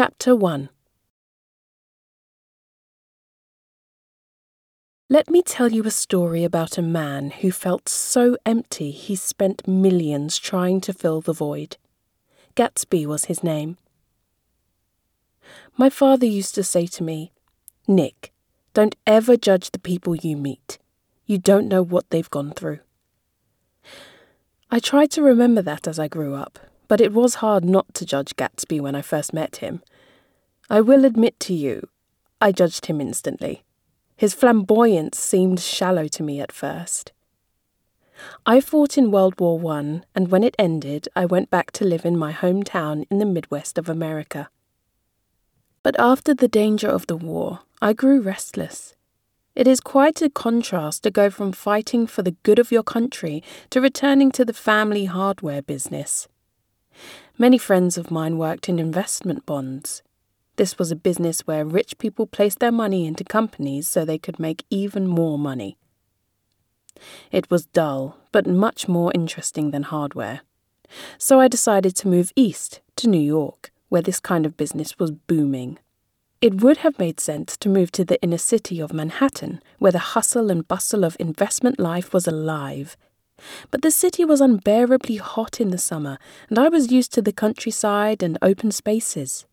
Chapter 1 Let me tell you a story about a man who felt so empty he spent millions trying to fill the void. Gatsby was his name. My father used to say to me, Nick, don't ever judge the people you meet. You don't know what they've gone through. I tried to remember that as I grew up, but it was hard not to judge Gatsby when I first met him. I will admit to you, I judged him instantly. His flamboyance seemed shallow to me at first. I fought in World War I, and when it ended, I went back to live in my hometown in the Midwest of America. But after the danger of the war, I grew restless. It is quite a contrast to go from fighting for the good of your country to returning to the family hardware business. Many friends of mine worked in investment bonds. This was a business where rich people placed their money into companies so they could make even more money. It was dull, but much more interesting than hardware. So I decided to move east to New York, where this kind of business was booming. It would have made sense to move to the inner city of Manhattan, where the hustle and bustle of investment life was alive. But the city was unbearably hot in the summer, and I was used to the countryside and open spaces.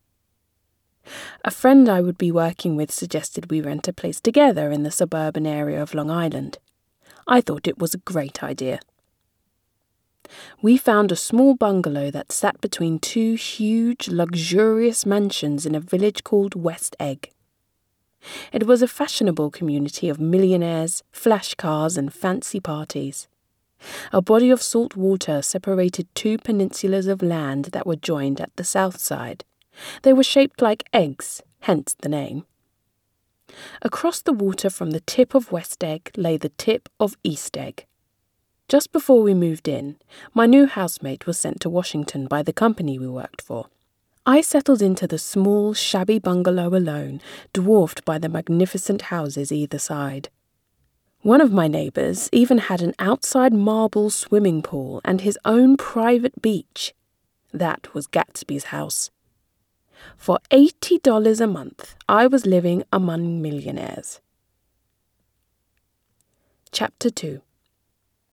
A friend I would be working with suggested we rent a place together in the suburban area of Long Island. I thought it was a great idea. We found a small bungalow that sat between two huge, luxurious mansions in a village called West Egg. It was a fashionable community of millionaires, flash cars, and fancy parties. A body of salt water separated two peninsulas of land that were joined at the south side. They were shaped like eggs, hence the name. Across the water from the tip of West Egg lay the tip of East Egg. Just before we moved in, my new housemate was sent to Washington by the company we worked for. I settled into the small, shabby bungalow alone, dwarfed by the magnificent houses either side. One of my neighbours even had an outside marble swimming pool and his own private beach. That was Gatsby's house. For $80 a month, I was living among millionaires. Chapter 2